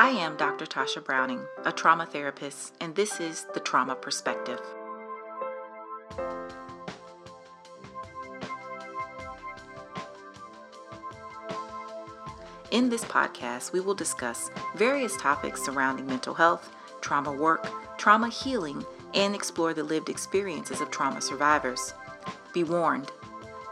I am Dr. Tasha Browning, a trauma therapist, and this is the Trauma Perspective. In this podcast, we will discuss various topics surrounding mental health, trauma work, trauma healing, and explore the lived experiences of trauma survivors. Be warned,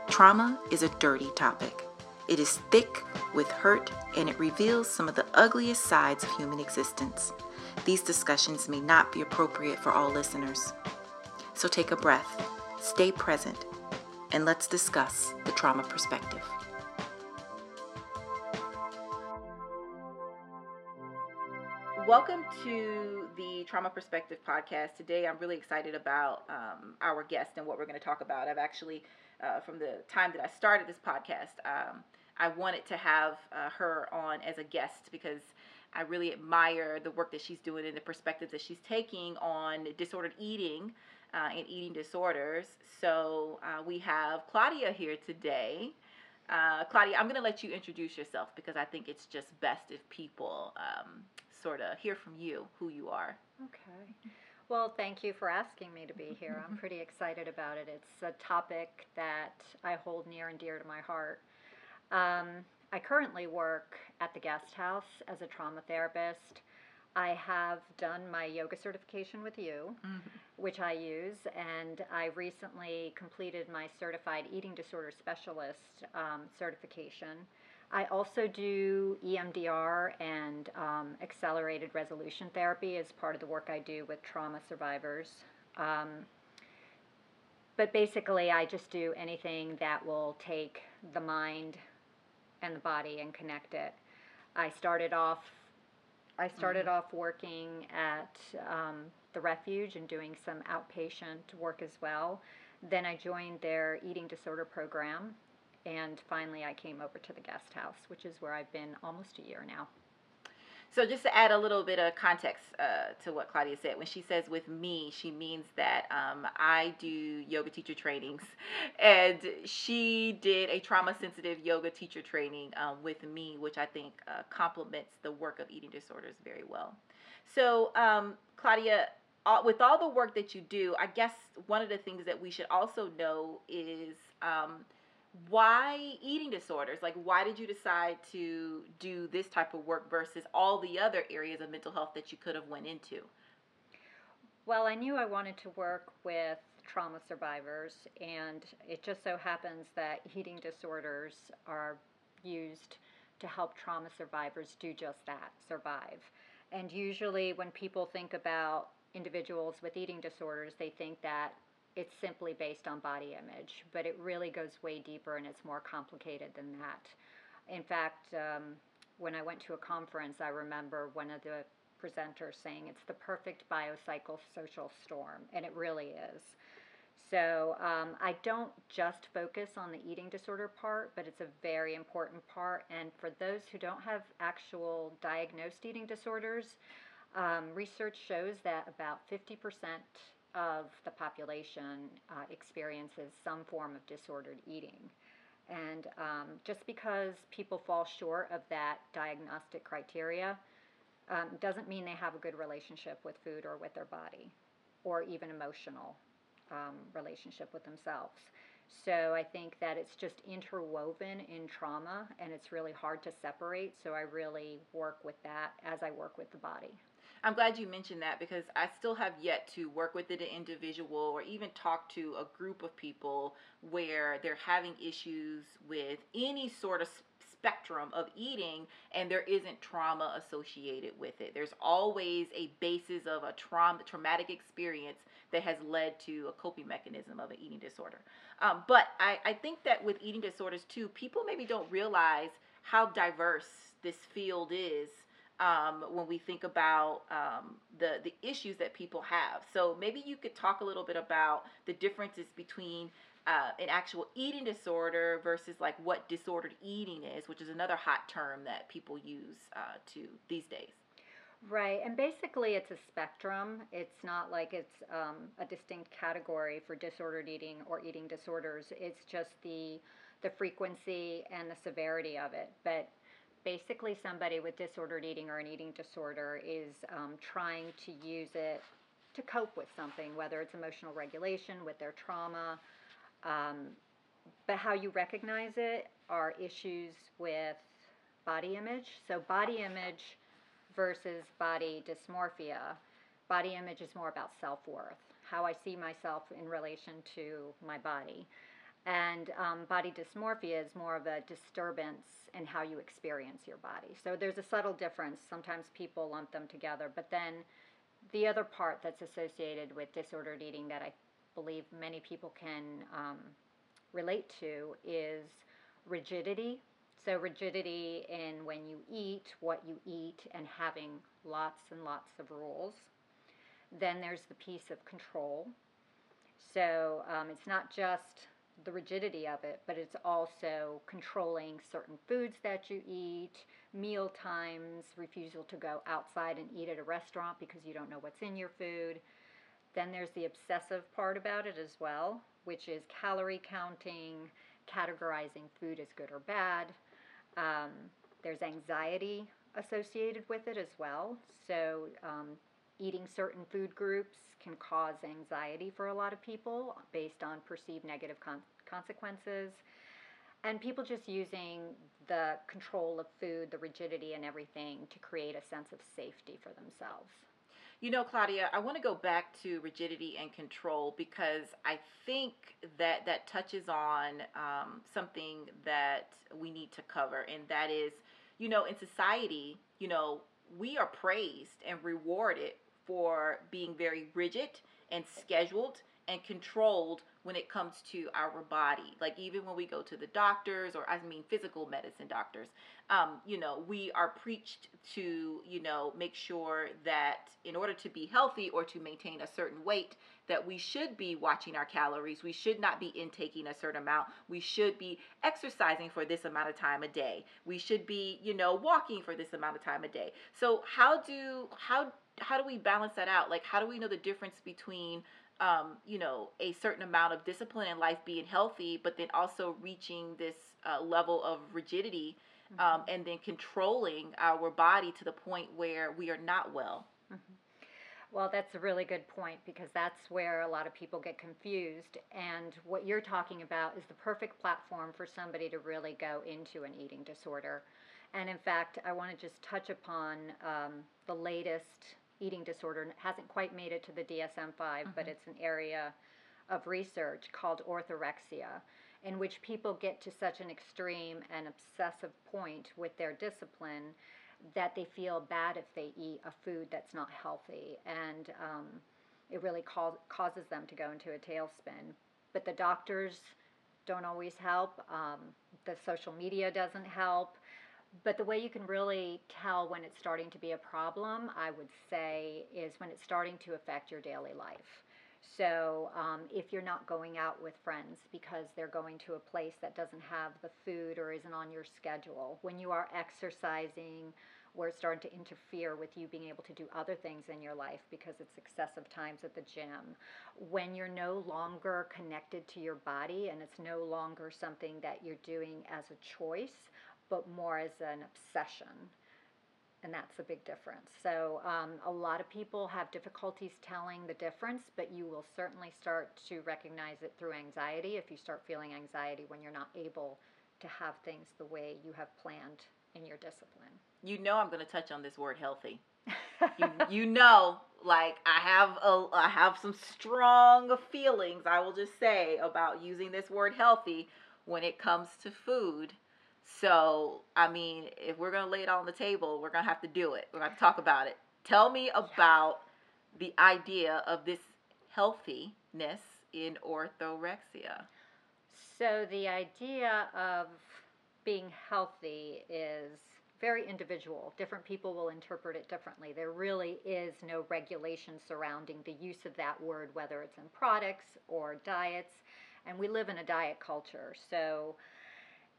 trauma is a dirty topic. It is thick with hurt and it reveals some of the ugliest sides of human existence. These discussions may not be appropriate for all listeners. So take a breath, stay present, and let's discuss the trauma perspective. Welcome to the Trauma Perspective podcast. Today, I'm really excited about um, our guest and what we're going to talk about. I've actually, uh, from the time that I started this podcast, um, I wanted to have uh, her on as a guest because I really admire the work that she's doing and the perspectives that she's taking on disordered eating uh, and eating disorders. So uh, we have Claudia here today. Uh, Claudia, I'm going to let you introduce yourself because I think it's just best if people um, sort of hear from you who you are. Okay. Well, thank you for asking me to be here. I'm pretty excited about it. It's a topic that I hold near and dear to my heart. Um, I currently work at the guest house as a trauma therapist. I have done my yoga certification with you, mm-hmm. which I use, and I recently completed my certified eating disorder specialist um, certification. I also do EMDR and um, accelerated resolution therapy as part of the work I do with trauma survivors. Um, but basically, I just do anything that will take the mind and the body and connect it. I started off I started mm-hmm. off working at um, the refuge and doing some outpatient work as well. Then I joined their eating disorder program, and finally I came over to the guest house, which is where I've been almost a year now. So just to add a little bit of context uh, to what Claudia said, when she says with me, she means that um, I do yoga teacher trainings, and she did a trauma sensitive yoga teacher training um, with me, which I think uh, complements the work of eating disorders very well. So um, Claudia, uh, with all the work that you do, I guess one of the things that we should also know is um, why eating disorders? Like, why did you decide to do this type of work versus all the other areas of mental health that you could have went into? Well, I knew I wanted to work with trauma survivors, and it just so happens that eating disorders are used to help trauma survivors do just that survive. And usually, when people think about individuals with eating disorders, they think that it's simply based on body image, but it really goes way deeper and it's more complicated than that. In fact, um, when I went to a conference, I remember one of the presenters saying it's the perfect biopsychosocial storm, and it really is. So um, I don't just focus on the eating disorder part, but it's a very important part. And for those who don't have actual diagnosed eating disorders, um, research shows that about 50% of the population uh, experiences some form of disordered eating. And um, just because people fall short of that diagnostic criteria um, doesn't mean they have a good relationship with food or with their body, or even emotional um, relationship with themselves. So I think that it's just interwoven in trauma and it's really hard to separate. So I really work with that as I work with the body. I'm glad you mentioned that because I still have yet to work with an individual or even talk to a group of people where they're having issues with any sort of spectrum of eating and there isn't trauma associated with it. There's always a basis of a trauma traumatic experience that has led to a coping mechanism of an eating disorder. Um, but I, I think that with eating disorders too, people maybe don't realize how diverse this field is um, when we think about um, the the issues that people have. So maybe you could talk a little bit about the differences between uh, an actual eating disorder versus like what disordered eating is, which is another hot term that people use uh, to these days. Right, and basically it's a spectrum. It's not like it's um, a distinct category for disordered eating or eating disorders. It's just the the frequency and the severity of it. But basically somebody with disordered eating or an eating disorder is um, trying to use it to cope with something, whether it's emotional regulation, with their trauma. Um, but how you recognize it are issues with body image. So, body image versus body dysmorphia. Body image is more about self worth, how I see myself in relation to my body. And um, body dysmorphia is more of a disturbance in how you experience your body. So there's a subtle difference. Sometimes people lump them together. But then the other part that's associated with disordered eating that I believe many people can um, relate to is rigidity. So, rigidity in when you eat, what you eat, and having lots and lots of rules. Then there's the piece of control. So, um, it's not just the rigidity of it, but it's also controlling certain foods that you eat, meal times, refusal to go outside and eat at a restaurant because you don't know what's in your food. Then there's the obsessive part about it as well, which is calorie counting, categorizing food as good or bad. Um, there's anxiety associated with it as well. So, um, eating certain food groups can cause anxiety for a lot of people based on perceived negative con- consequences. And people just using the control of food, the rigidity, and everything to create a sense of safety for themselves. You know, Claudia, I want to go back to rigidity and control because I think that that touches on um, something that we need to cover, and that is, you know, in society, you know, we are praised and rewarded for being very rigid and scheduled and controlled when it comes to our body. Like even when we go to the doctors, or I mean physical medicine doctors, um, you know, we are preached to, you know, make sure that in order to be healthy or to maintain a certain weight, that we should be watching our calories. We should not be intaking a certain amount. We should be exercising for this amount of time a day. We should be, you know, walking for this amount of time a day. So how do how how do we balance that out? Like how do we know the difference between um, you know, a certain amount of discipline in life being healthy, but then also reaching this uh, level of rigidity um, mm-hmm. and then controlling our body to the point where we are not well. Mm-hmm. Well, that's a really good point because that's where a lot of people get confused. And what you're talking about is the perfect platform for somebody to really go into an eating disorder. And in fact, I want to just touch upon um, the latest eating disorder and hasn't quite made it to the DSM 5, mm-hmm. but it's an area of research called orthorexia, in which people get to such an extreme and obsessive point with their discipline that they feel bad if they eat a food that's not healthy. And um, it really cause, causes them to go into a tailspin. But the doctors don't always help, um, the social media doesn't help but the way you can really tell when it's starting to be a problem, I would say, is when it's starting to affect your daily life. So, um, if you're not going out with friends because they're going to a place that doesn't have the food or isn't on your schedule, when you are exercising, where it's starting to interfere with you being able to do other things in your life because it's excessive times at the gym, when you're no longer connected to your body and it's no longer something that you're doing as a choice, but more as an obsession. And that's a big difference. So, um, a lot of people have difficulties telling the difference, but you will certainly start to recognize it through anxiety if you start feeling anxiety when you're not able to have things the way you have planned in your discipline. You know, I'm going to touch on this word healthy. you, you know, like I have a, I have some strong feelings. I will just say about using this word healthy when it comes to food so, I mean, if we're going to lay it on the table, we're going to have to do it. We're going to talk about it. Tell me about the idea of this healthiness in orthorexia. So, the idea of being healthy is very individual. Different people will interpret it differently. There really is no regulation surrounding the use of that word, whether it's in products or diets. And we live in a diet culture. So,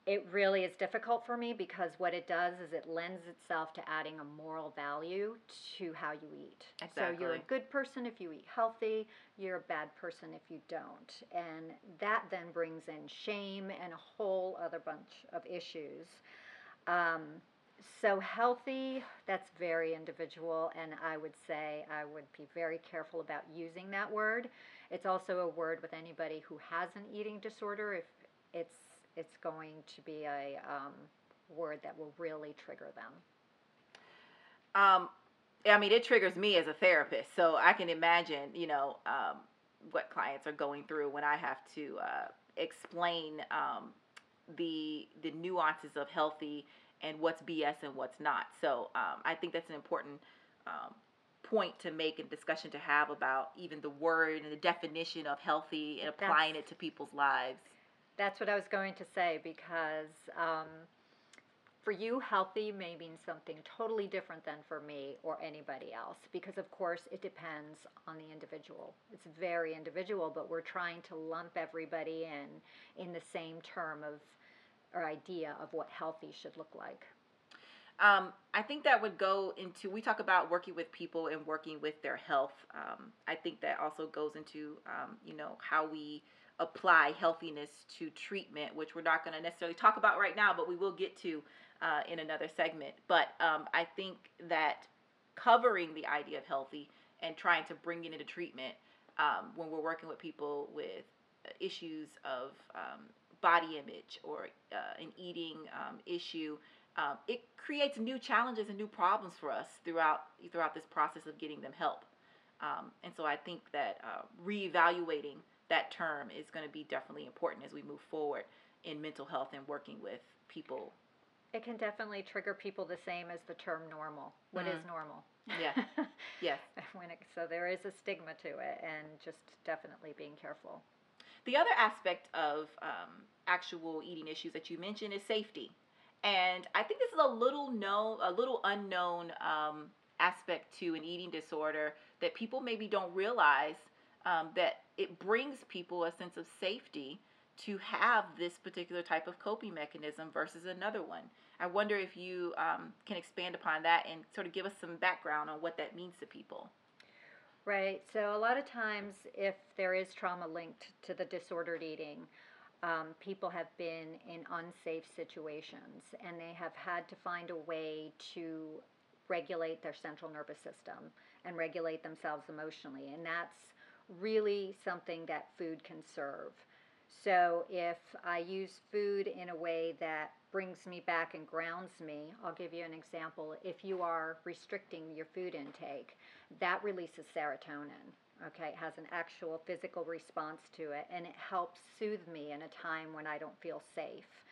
it really is difficult for me because what it does is it lends itself to adding a moral value to how you eat. Exactly. So you're a good person if you eat healthy, you're a bad person if you don't. And that then brings in shame and a whole other bunch of issues. Um, so healthy, that's very individual, and I would say I would be very careful about using that word. It's also a word with anybody who has an eating disorder. If it's it's going to be a um, word that will really trigger them. Um, I mean, it triggers me as a therapist, so I can imagine, you know, um, what clients are going through when I have to uh, explain um, the the nuances of healthy and what's BS and what's not. So um, I think that's an important um, point to make and discussion to have about even the word and the definition of healthy and applying that's, it to people's lives. That's what I was going to say because um, for you, healthy may mean something totally different than for me or anybody else because, of course, it depends on the individual. It's very individual, but we're trying to lump everybody in in the same term of or idea of what healthy should look like. Um, I think that would go into, we talk about working with people and working with their health. Um, I think that also goes into, um, you know, how we apply healthiness to treatment, which we're not going to necessarily talk about right now, but we will get to uh, in another segment. But um, I think that covering the idea of healthy and trying to bring it into treatment um, when we're working with people with issues of um, body image or uh, an eating um, issue, um, it creates new challenges and new problems for us throughout throughout this process of getting them help. Um, and so I think that uh, reevaluating that term is going to be definitely important as we move forward in mental health and working with people. It can definitely trigger people the same as the term normal. What mm. is normal? Yeah. yes. when it, so there is a stigma to it, and just definitely being careful. The other aspect of um, actual eating issues that you mentioned is safety, and I think this is a little known, a little unknown um, aspect to an eating disorder that people maybe don't realize um, that it brings people a sense of safety to have this particular type of coping mechanism versus another one. I wonder if you um, can expand upon that and sort of give us some background on what that means to people. Right. So a lot of times, if there is trauma linked to the disordered eating, um, people have been in unsafe situations and they have had to find a way to regulate their central nervous system and regulate themselves emotionally. And that's really something that food can serve. So if I use food in a way that brings me back and grounds me, I'll give you an example. If you are restricting your food intake, that releases serotonin. Okay, it has an actual physical response to it and it helps soothe me in a time when I don't feel safe.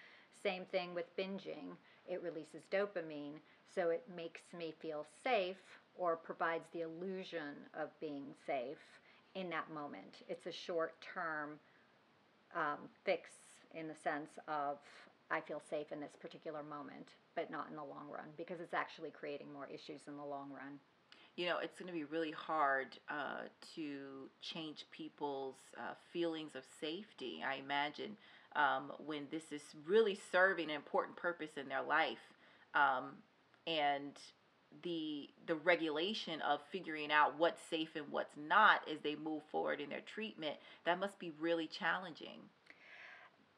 Same thing with binging, it releases dopamine, so it makes me feel safe or provides the illusion of being safe in that moment. It's a short term um, fix in the sense of I feel safe in this particular moment, but not in the long run because it's actually creating more issues in the long run you know, it's going to be really hard uh, to change people's uh, feelings of safety. I imagine um, when this is really serving an important purpose in their life, um, and the the regulation of figuring out what's safe and what's not as they move forward in their treatment, that must be really challenging.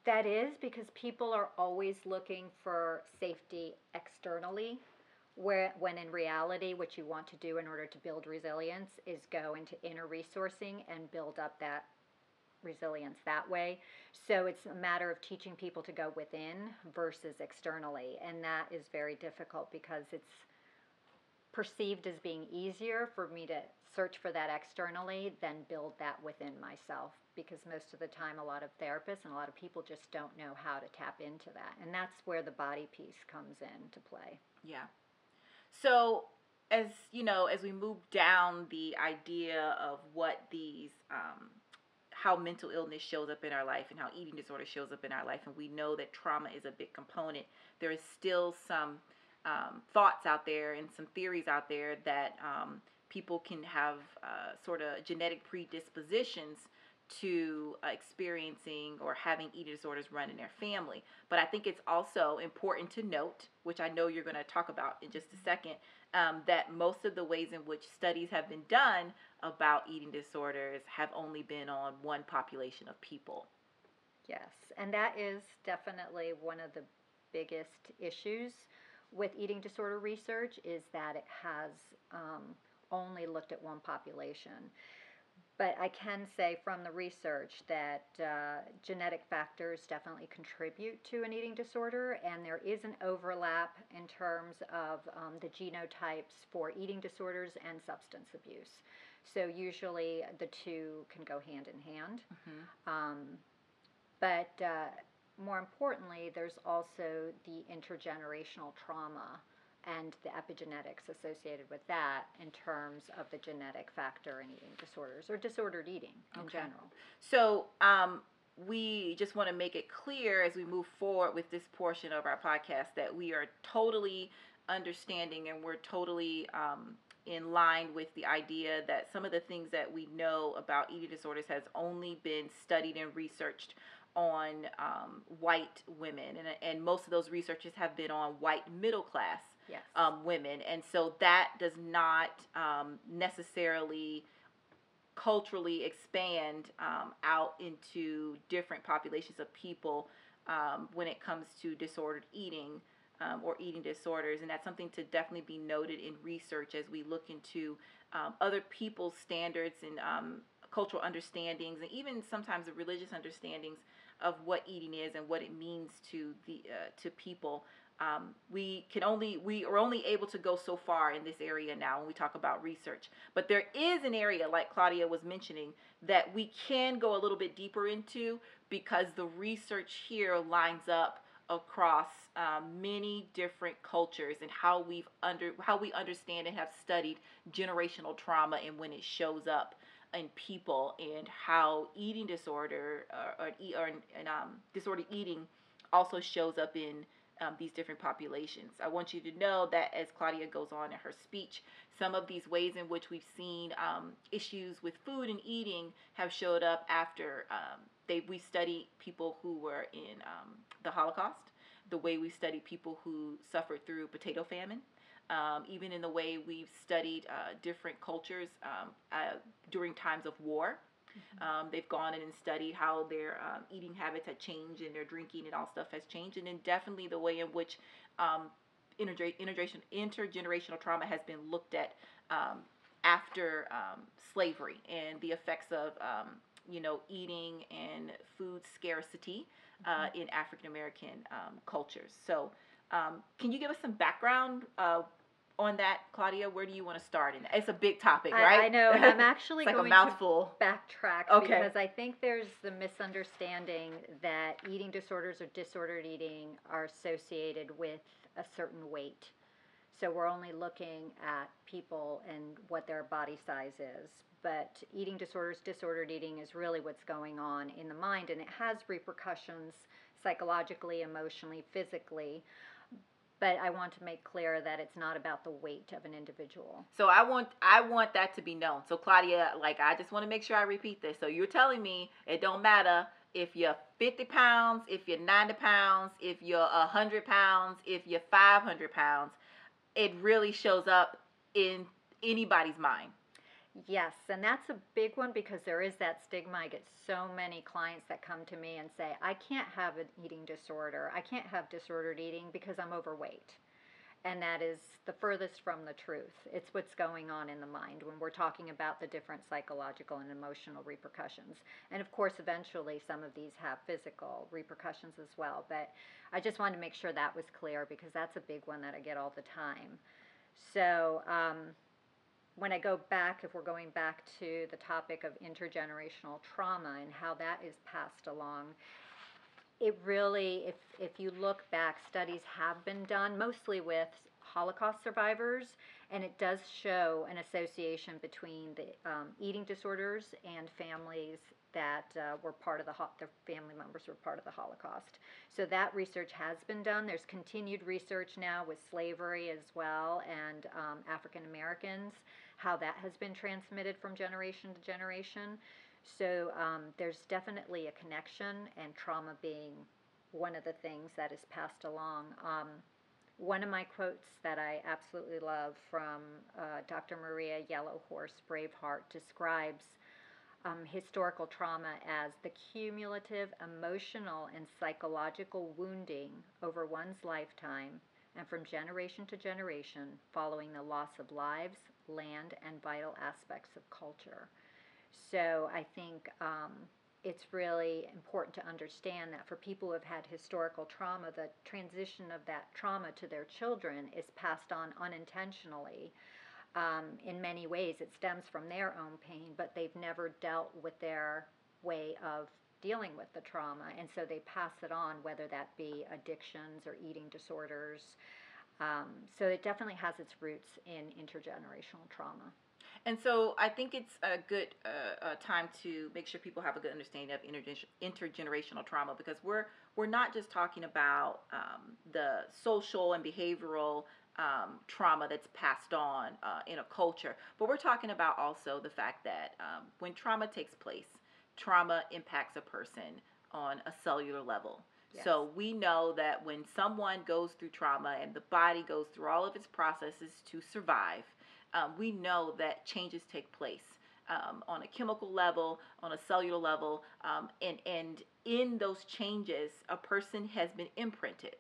That is because people are always looking for safety externally where when in reality what you want to do in order to build resilience is go into inner resourcing and build up that resilience that way so it's a matter of teaching people to go within versus externally and that is very difficult because it's perceived as being easier for me to search for that externally than build that within myself because most of the time a lot of therapists and a lot of people just don't know how to tap into that. And that's where the body piece comes in to play. Yeah. So, as you know, as we move down the idea of what these, um, how mental illness shows up in our life and how eating disorder shows up in our life, and we know that trauma is a big component, there is still some um, thoughts out there and some theories out there that um, people can have uh, sort of genetic predispositions to uh, experiencing or having eating disorders run in their family. But I think it's also important to note, which I know you're going to talk about in just a second, um, that most of the ways in which studies have been done about eating disorders have only been on one population of people. Yes, and that is definitely one of the biggest issues with eating disorder research is that it has um, only looked at one population. But I can say from the research that uh, genetic factors definitely contribute to an eating disorder, and there is an overlap in terms of um, the genotypes for eating disorders and substance abuse. So usually the two can go hand in hand. Mm-hmm. Um, but uh, more importantly, there's also the intergenerational trauma and the epigenetics associated with that in terms of the genetic factor in eating disorders or disordered eating in Okay. general. So, um, we just want to make it clear as we move forward with this portion of our podcast that we are totally understanding and we're totally um, in line with the idea that some of the things that we know about eating disorders has only been studied and researched on um, white women, and, and most of those researches have been on white middle class Yes. um, women, and so that does not um, necessarily culturally expand um, out into different populations of people um, when it comes to disordered eating um, or eating disorders, and that's something to definitely be noted in research as we look into um, other people's standards and um, cultural understandings, and even sometimes the religious understandings of what eating is and what it means to the uh, to people. Um, we can only we are only able to go so far in this area now when we talk about research. But there is an area like claudia was mentioning that we can go a little bit deeper into because the research here lines up across um, many different cultures and how we've under how we understand and have studied generational trauma and when it shows up in people and how eating disorder uh, or, or, or and, um, disordered eating also shows up in um, these different populations. I want you to know that as Claudia goes on in her speech, some of these ways in which we've seen um, issues with food and eating have showed up after um, they we studied people who were in um, the Holocaust, the way we studied people who suffered through potato famine. Um, even in the way we've studied uh, different cultures um, uh, during times of war, um, they've gone in and studied how their um, eating habits had changed and their drinking and all stuff has changed, and then definitely the way in which um, interge- intergeneration- intergenerational trauma has been looked at um, after um, slavery and the effects of um, you know eating and food scarcity uh, in African American um, cultures. So, um, can you give us some background? Uh, on that, Claudia, where do you want to start? And it's a big topic, I, right? I know, I'm actually like a going mouthful. to backtrack Okay. because I think there's the misunderstanding that eating disorders or disordered eating are associated with a certain weight. So we're only looking at people and what their body size is. But eating disorders, disordered eating is really what's going on in the mind, and it has repercussions psychologically, emotionally, physically. But I want to make clear that it's not about the weight of an individual. So I want I want that to be known. So Claudia, like I just want to make sure I repeat this. So you're telling me it don't matter if you're 50 pounds, if you're 90 pounds, if you're 100 pounds, if you're 500 pounds, it really shows up in anybody's mind. Yes, and that's a big one because there is that stigma. I get so many clients that come to me and say, I can't have an eating disorder. I can't have disordered eating because I'm overweight. And that is the furthest from the truth. It's what's going on in the mind when we're talking about the different psychological and emotional repercussions. And of course, eventually, some of these have physical repercussions as well. But I just wanted to make sure that was clear because that's a big one that I get all the time. So, um, when I go back, if we're going back to the topic of intergenerational trauma and how that is passed along, it really, if, if you look back, studies have been done mostly with Holocaust survivors, and it does show an association between the um, eating disorders and families that uh, were part of the ho- family members were part of the Holocaust. So that research has been done. There's continued research now with slavery as well and um, African Americans, how that has been transmitted from generation to generation. So um, there's definitely a connection, and trauma being one of the things that is passed along. Um, one of my quotes that I absolutely love from uh, Dr. Maria Yellowhorse Braveheart describes um, historical trauma as the cumulative emotional and psychological wounding over one's lifetime and from generation to generation, following the loss of lives, land, and vital aspects of culture. So I think um, it's really important to understand that for people who have had historical trauma, the transition of that trauma to their children is passed on unintentionally. Um, in many ways, it stems from their own pain, but they've never dealt with their way of dealing with the trauma, and so they pass it on, whether that be addictions or eating disorders. Um, so it definitely has its roots in intergenerational trauma. And so I think it's a good uh, uh, time to make sure people have a good understanding of intergenerational trauma because we're we're not just talking about um, the social and behavioral um, trauma that's passed on uh, in a culture, but we're talking about also the fact that um, when trauma takes place, trauma impacts a person on a cellular level. So we know that when someone goes through trauma and the body goes through all of its processes to survive, um, we know that changes take place. Um, on a chemical level, on a cellular level, um, and and in those changes, a person has been imprinted,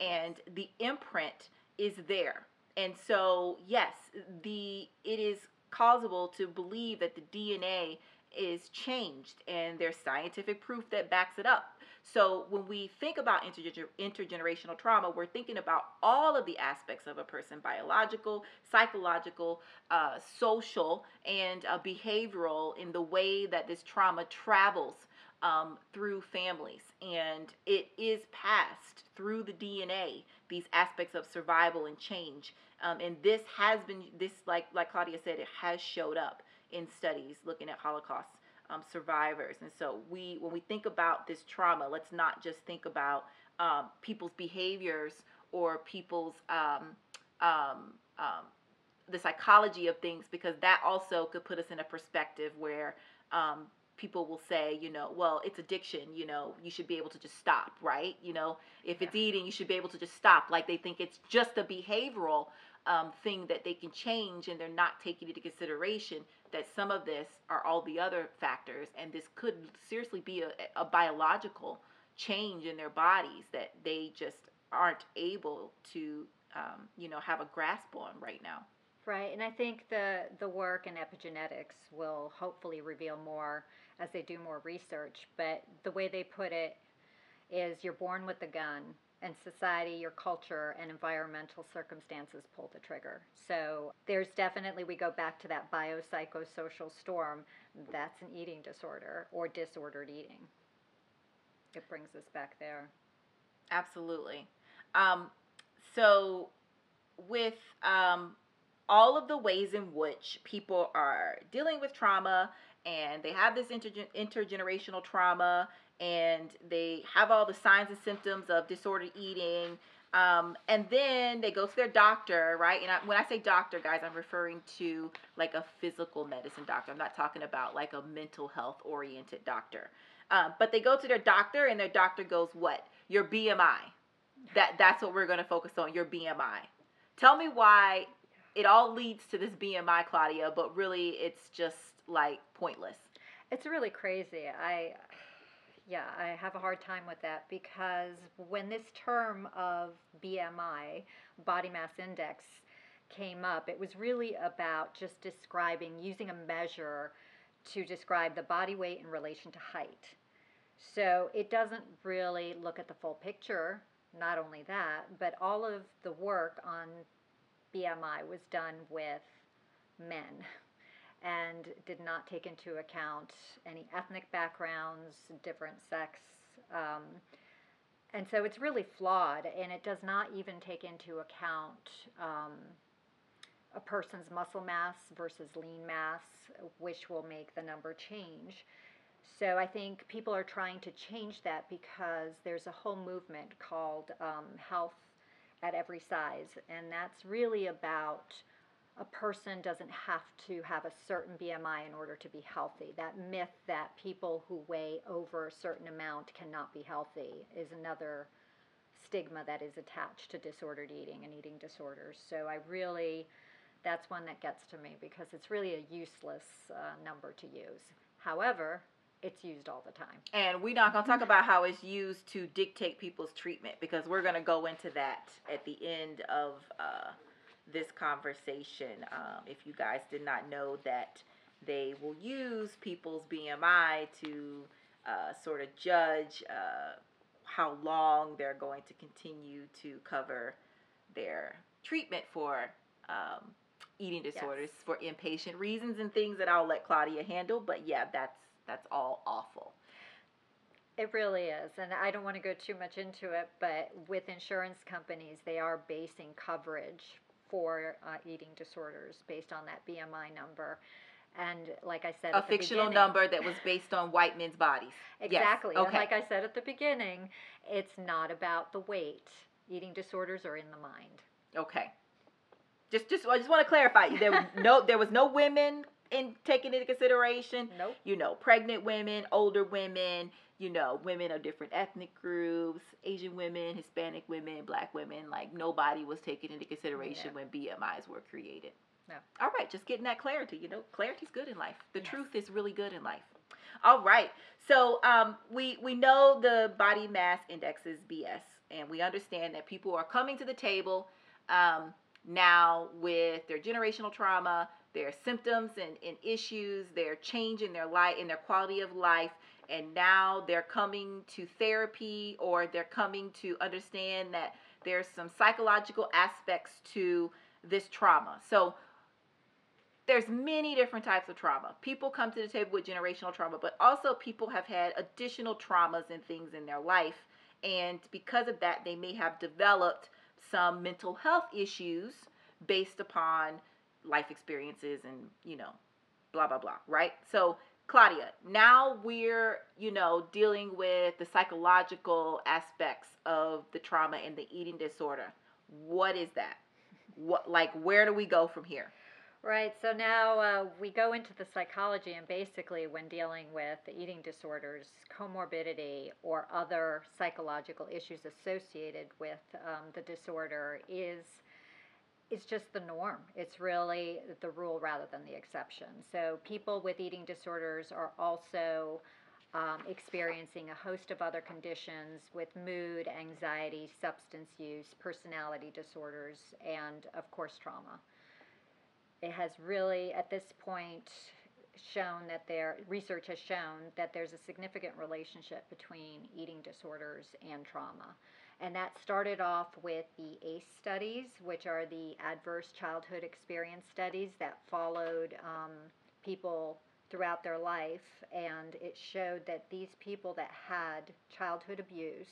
and the imprint is there. And so, yes, the it is causable to believe that the DNA is changed and there's scientific proof that backs it up. So when we think about intergener- intergenerational trauma, we're thinking about all of the aspects of a person biological, psychological, uh, social, and uh, behavioral in the way that this trauma travels um, through families. And it is passed through the DNA, these aspects of survival and change. Um, and this has been, this, like, like Claudia said, it has showed up in studies looking at Holocaust um, survivors. And so we, when we think about this trauma, let's not just think about um, people's behaviors or people's um, um, um, the psychology of things, because that also could put us in a perspective where um, people will say, you know, well, it's addiction, you know, you should be able to just stop, right? You know, if it's eating, you should be able to just stop. Like they think it's just a behavioral um, thing that they can change and they're not taking into consideration that some of this are all the other factors and this could seriously be a, a biological change in their bodies that they just aren't able to um, you know have a grasp on right now right and i think the the work in epigenetics will hopefully reveal more as they do more research but the way they put it is you're born with a gun and society, your culture, and environmental circumstances pull the trigger. So there's definitely, we go back to that biopsychosocial storm. That's an eating disorder or disordered eating. It brings us back there. Absolutely. Um, so, with um, all of the ways in which people are dealing with trauma and they have this intergen- intergenerational trauma and they have all the signs and symptoms of disordered eating. Um, and then they go to their doctor, right? And I, when I say doctor, guys, I'm referring to like a physical medicine doctor. I'm not talking about like a mental health oriented doctor. Um, but they go to their doctor, and their doctor goes, "What? Your BMI? That that's what we're going to focus on. Your BMI. Tell me why it all leads to this BMI, Claudia, but really it's just like pointless." It's really crazy. I yeah, I have a hard time with that because when this term of BMI, body mass index, came up, it was really about just describing, using a measure to describe the body weight in relation to height. So it doesn't really look at the full picture, not only that, but all of the work on BMI was done with men and did not take into account any ethnic backgrounds, different sex. Um, and so it's really flawed, and it does not even take into account um, a person's muscle mass versus lean mass, which will make the number change. So I think people are trying to change that because there's a whole movement called um, health at every size, and that's really about a person doesn't have to have a certain BMI in order to be healthy. That myth that people who weigh over a certain amount cannot be healthy is another stigma that is attached to disordered eating and eating disorders. So I really, that's one that gets to me because it's really a useless uh, number to use. However, it's used all the time. And we're not going to talk about how it's used to dictate people's treatment because we're going to go into that at the end of uh, this conversation. Um, if you guys did not know that they will use people's BMI to uh, sort of judge uh, how long they're going to continue to cover their treatment for um, eating disorders Yes. for inpatient reasons and things that I'll let Claudia handle. But yeah, that's that's all awful. It really is. And I don't want to go too much into it, but with insurance companies, they are basing coverage for uh, eating disorders based on that BMI number. And like I said, A at the fictional number that was based on white men's bodies. Yes, Exactly. okay. And like I said at the beginning, it's not about the weight. Eating disorders are in the mind. Okay. Just just I just want to clarify. There no there was no women in taken into consideration. Nope. You know, pregnant women, older women, you know, women of different ethnic groups, Asian women, Hispanic women, black women, like nobody was taken into consideration Yeah. when BMIs were created. No. All right, just getting that clarity. You know, clarity's good in life. The Yes. truth is really good in life. All right. So um, we we know the body mass index is BS, and we understand that people are coming to the table um, now with their generational trauma, their symptoms and, and issues, their change in their life, in their quality of life, and now they're coming to therapy or they're coming to understand that there's some psychological aspects to this trauma. So there's many different types of trauma. People come to the table with generational trauma, but also people have had additional traumas and things in their life. And because of that, they may have developed some mental health issues based upon life experiences and, you know, blah, blah, blah, right? So, Claudia, now we're, you know, dealing with the psychological aspects of the trauma and the eating disorder. What is that? What, like, where do we go from here? Right. So now uh, we go into the psychology, and basically, when dealing with the eating disorders, comorbidity, or other psychological issues associated with um, the disorder is it's just the norm. It's really the rule rather than the exception. So people with eating disorders are also um, experiencing a host of other conditions with mood, anxiety, substance use, personality disorders, and of course trauma it has really at this point shown that there research has shown that there's a significant relationship between eating disorders and trauma and that started off with the ACE studies, which are the adverse childhood experience studies that followed um, people throughout their life. And it showed that these people that had childhood abuse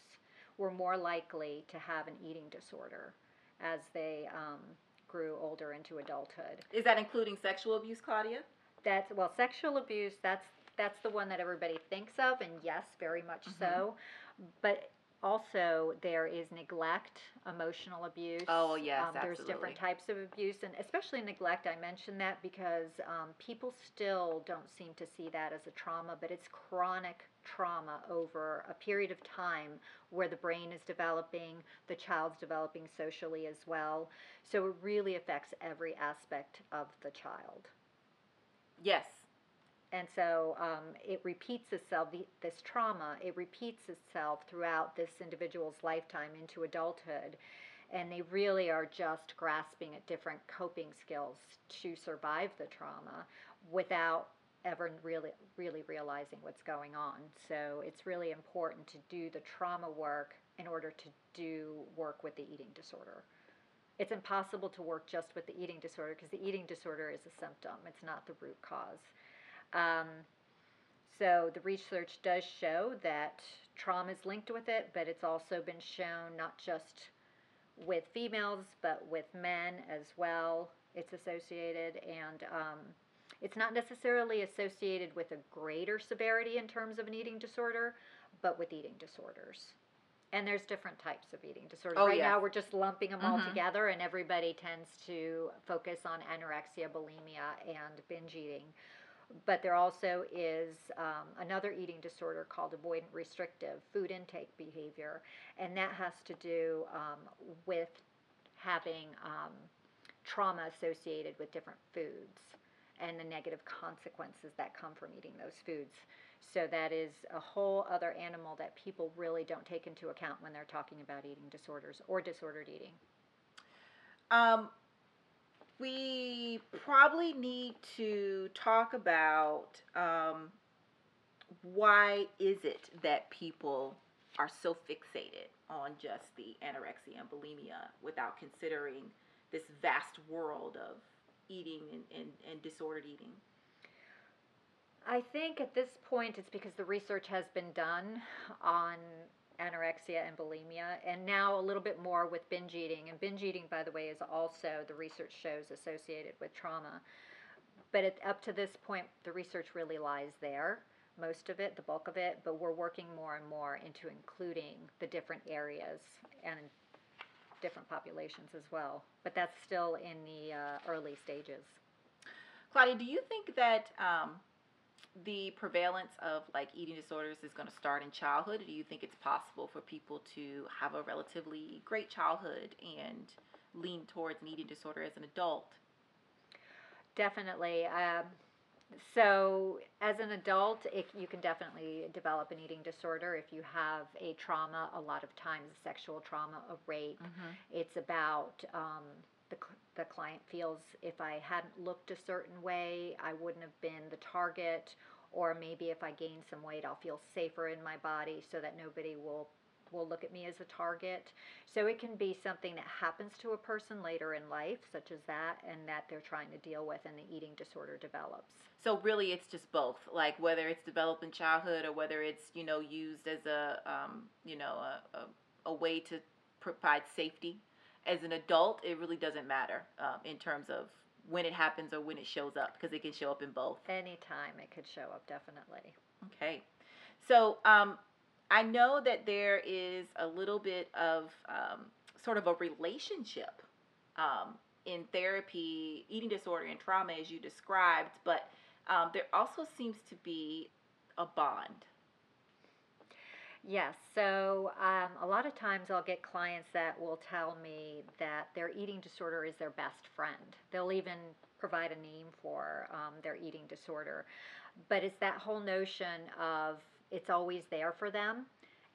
were more likely to have an eating disorder as they um, grew older into adulthood. Is that including sexual abuse, Claudia? That's well, sexual abuse. That's that's the one that everybody thinks of, and yes, very much so. But also there is neglect, emotional abuse. Oh, yes, um, There's different types of abuse, and especially neglect. I mentioned that because um, people still don't seem to see that as a trauma, but it's chronic trauma over a period of time where the brain is developing, the child's developing socially as well. So it really affects every aspect of the child Yes. And so um, it repeats itself this trauma it repeats itself throughout this individual's lifetime into adulthood. And they really are just grasping at different coping skills to survive the trauma without ever really really realizing what's going on. So it's really important to do the trauma work in order to do work with the eating disorder. It's impossible to work just with the eating disorder because the eating disorder is a symptom. It's not the root cause um, so the research does show that trauma is linked with it, but it's also been shown not just with females, but with men as well. It's associated, and um, it's not necessarily associated with a greater severity in terms of an eating disorder, but with eating disorders. And there's different types of eating disorders. Oh, right yes. now, we're just lumping them all Mhm. together, and everybody tends to focus on anorexia, bulimia, and binge eating but there also is um, another eating disorder called avoidant restrictive food intake behavior, and that has to do um, with having um, trauma associated with different foods and the negative consequences that come from eating those foods. So that is a whole other animal that people really don't take into account when they're talking about eating disorders or disordered eating. Um, we probably need to talk about um, why is it that people are so fixated on just the anorexia and bulimia without considering this vast world of eating and, and, and disordered eating? I think at this point it's because the research has been done on anorexia and bulimia, and now a little bit more with binge eating. And binge eating, by the way, is also the research shows associated with trauma. But it, up to this point, the research really lies there, most of it, the bulk of it. But we're working more and more into including the different areas and different populations as well. But that's still in the uh, early stages. Claudia, do you think that um, the prevalence of like eating disorders is going to start in childhood? Do you think it's possible for people to have a relatively great childhood and lean towards an eating disorder as an adult? Definitely. Um, so, as an adult, it, you can definitely develop an eating disorder if you have a trauma. A lot of times, sexual trauma, a rape. Mm-hmm. It's about um, the the client feels if I hadn't looked a certain way, I wouldn't have been the target, or maybe if I gain some weight, I'll feel safer in my body so that nobody will will look at me as a target. So it can be something that happens to a person later in life, such as that, and that they're trying to deal with, and the eating disorder develops. So really, it's just both. Like whether it's developed in childhood or whether it's you know used as a um, you know a, a, a way to provide safety as an adult, it really doesn't matter um, in terms of when it happens or when it shows up because it can show up in both. Anytime it could show up, definitely. Okay. So um, I know that there is a little bit of um, sort of a relationship um, in therapy, eating disorder and trauma, as you described, but um, there also seems to be a bond Yes. So um, a lot of times I'll get clients that will tell me that their eating disorder is their best friend. They'll even provide a name for um, their eating disorder. But it's that whole notion of it's always there for them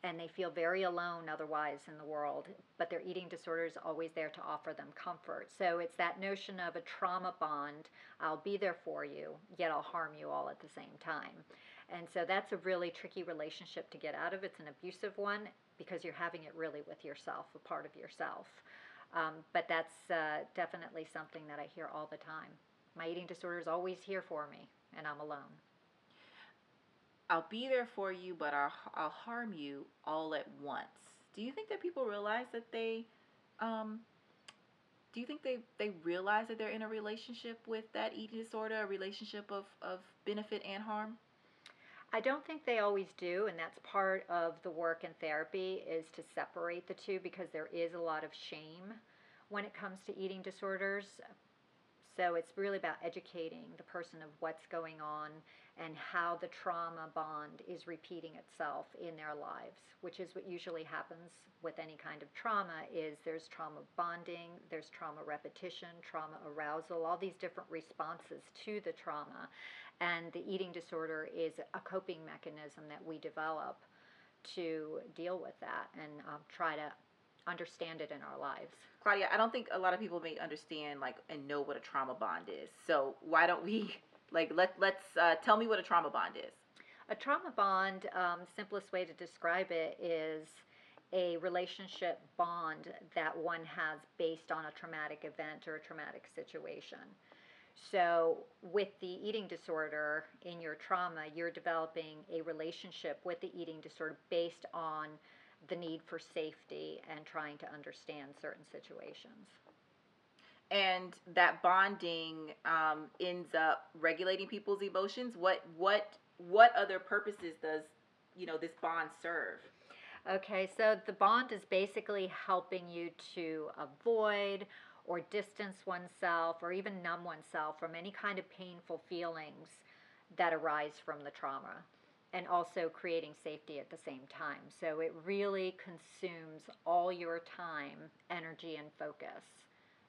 and they feel very alone otherwise in the world, but their eating disorder is always there to offer them comfort. So it's that notion of a trauma bond I'll be there for you, yet I'll harm you all at the same time. And so that's a really tricky relationship to get out of. It's an abusive one because you're having it really with yourself, a part of yourself. Um, but that's uh, definitely something that I hear all the time. My eating disorder is always here for me, and I'm alone. I'll be there for you, but I'll, I'll harm you all at once. Do you think that people realize that they, um, do you think they, they realize that they're in a relationship with that eating disorder, a relationship of, of benefit and harm? I don't think they always do, and that's part of the work in therapy is to separate the two because there is a lot of shame when it comes to eating disorders. So it's really about educating the person of what's going on and how the trauma bond is repeating itself in their lives, which is what usually happens with any kind of trauma is there's trauma bonding, there's trauma repetition, trauma arousal, all these different responses to the trauma. And the eating disorder is a coping mechanism that we develop to deal with that and um, try to understand it in our lives. Claudia, I don't think a lot of people may understand like and know what a trauma bond is. So why don't we like let let's uh, tell me what a trauma bond is. A trauma bond, um, simplest way to describe it is a relationship bond that one has based on a traumatic event or a traumatic situation. So, with the eating disorder in your trauma, you're developing a relationship with the eating disorder based on the need for safety and trying to understand certain situations. And that bonding um, ends up regulating people's emotions. What what what other purposes does you know this bond serve? Okay, so the bond is basically helping you to avoid or distance oneself or even numb oneself from any kind of painful feelings that arise from the trauma and also creating safety at the same time. So it really consumes all your time, energy, and focus.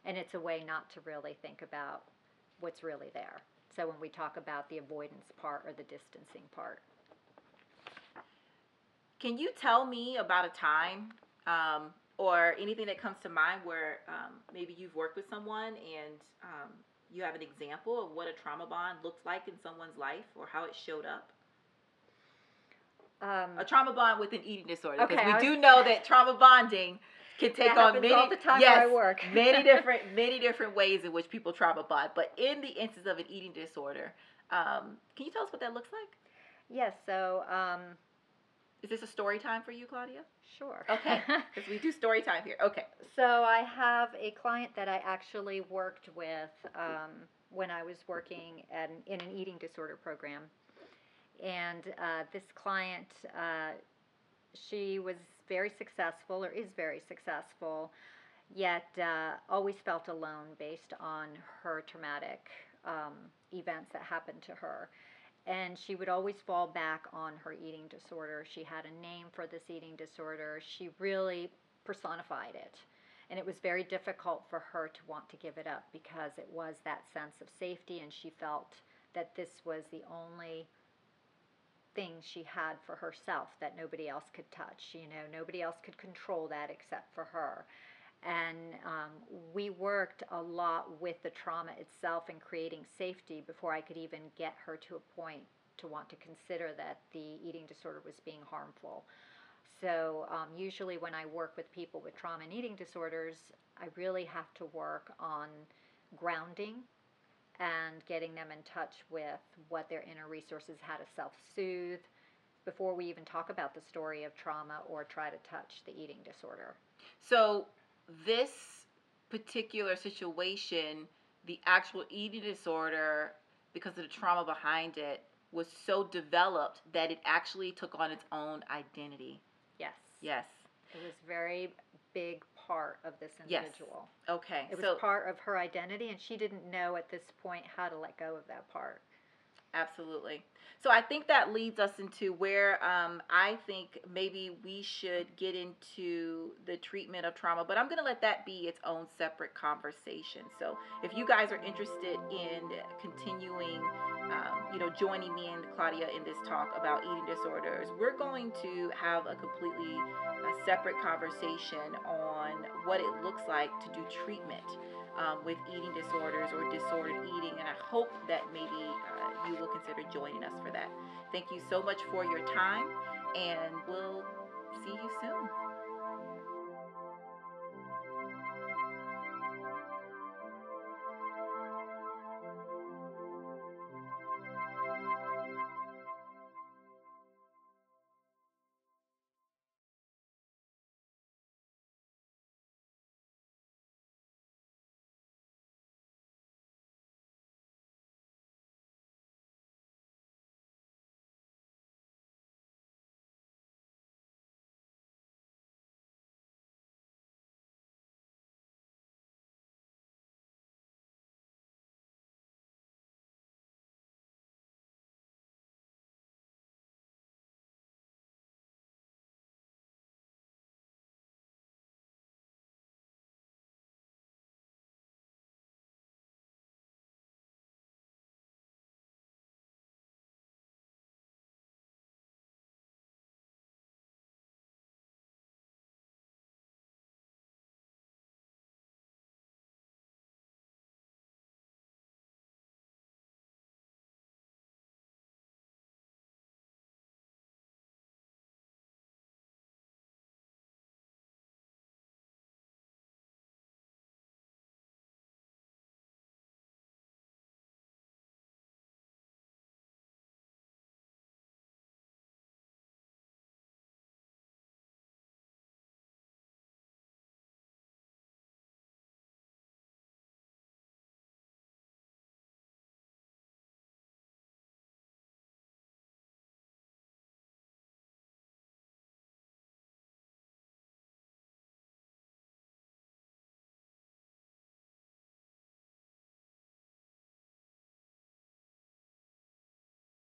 And it's a way not to really think about what's really there. So when we talk about the avoidance part or the distancing part. can you tell me about a time um, or anything that comes to mind where um, maybe you've worked with someone and um, you have an example of what a trauma bond looked like in someone's life or how it showed up? Um, a trauma bond with an eating disorder because Okay, we was- do know that trauma bonding can take on many all the time yes, I work. many different many different ways in which people trauma bond. But in the instance of an eating disorder, um, can you tell us what that looks like? yes, so um, Is this a story time for you, Claudia? sure. Okay, because we do story time here. Okay. So I have a client that I actually worked with um, when I was working at an, in an eating disorder program, and uh, this client, uh, she was very successful or is very successful, yet uh, always felt alone based on her traumatic um, events that happened to her. And she would always fall back on her eating disorder. She had a name for this eating disorder. She really personified it. And it was very difficult for her to want to give it up because it was that sense of safety, and she felt that this was the only thing she had for herself that nobody else could touch. You know, nobody else could control that except for her. And um, we worked a lot with the trauma itself and creating safety before I could even get her to a point to want to consider that the eating disorder was being harmful. So, um, usually, when I work with people with trauma and eating disorders, I really have to work on grounding and getting them in touch with what their inner resources, how to self soothe before we even talk about the story of trauma or try to touch the eating disorder. So this particular situation, the actual eating disorder, because of the trauma behind it, was so developed that it actually took on its own identity. Yes. Yes. It was very big part of this individual. Yes. Okay. It was so part of her identity, and she didn't know at this point how to let go of that part. Absolutely. So I think that leads us into where um, I think maybe we should get into the treatment of trauma, but I'm going to let that be its own separate conversation. So if you guys are interested in continuing, um, you know, joining me and Claudia in this talk about eating disorders, we're going to have a completely separate conversation on what it looks like to do treatment um, with eating disorders or disordered eating. And I hope that maybe uh, you will consider joining us for that. Thank you so much for your time, and we'll see you soon.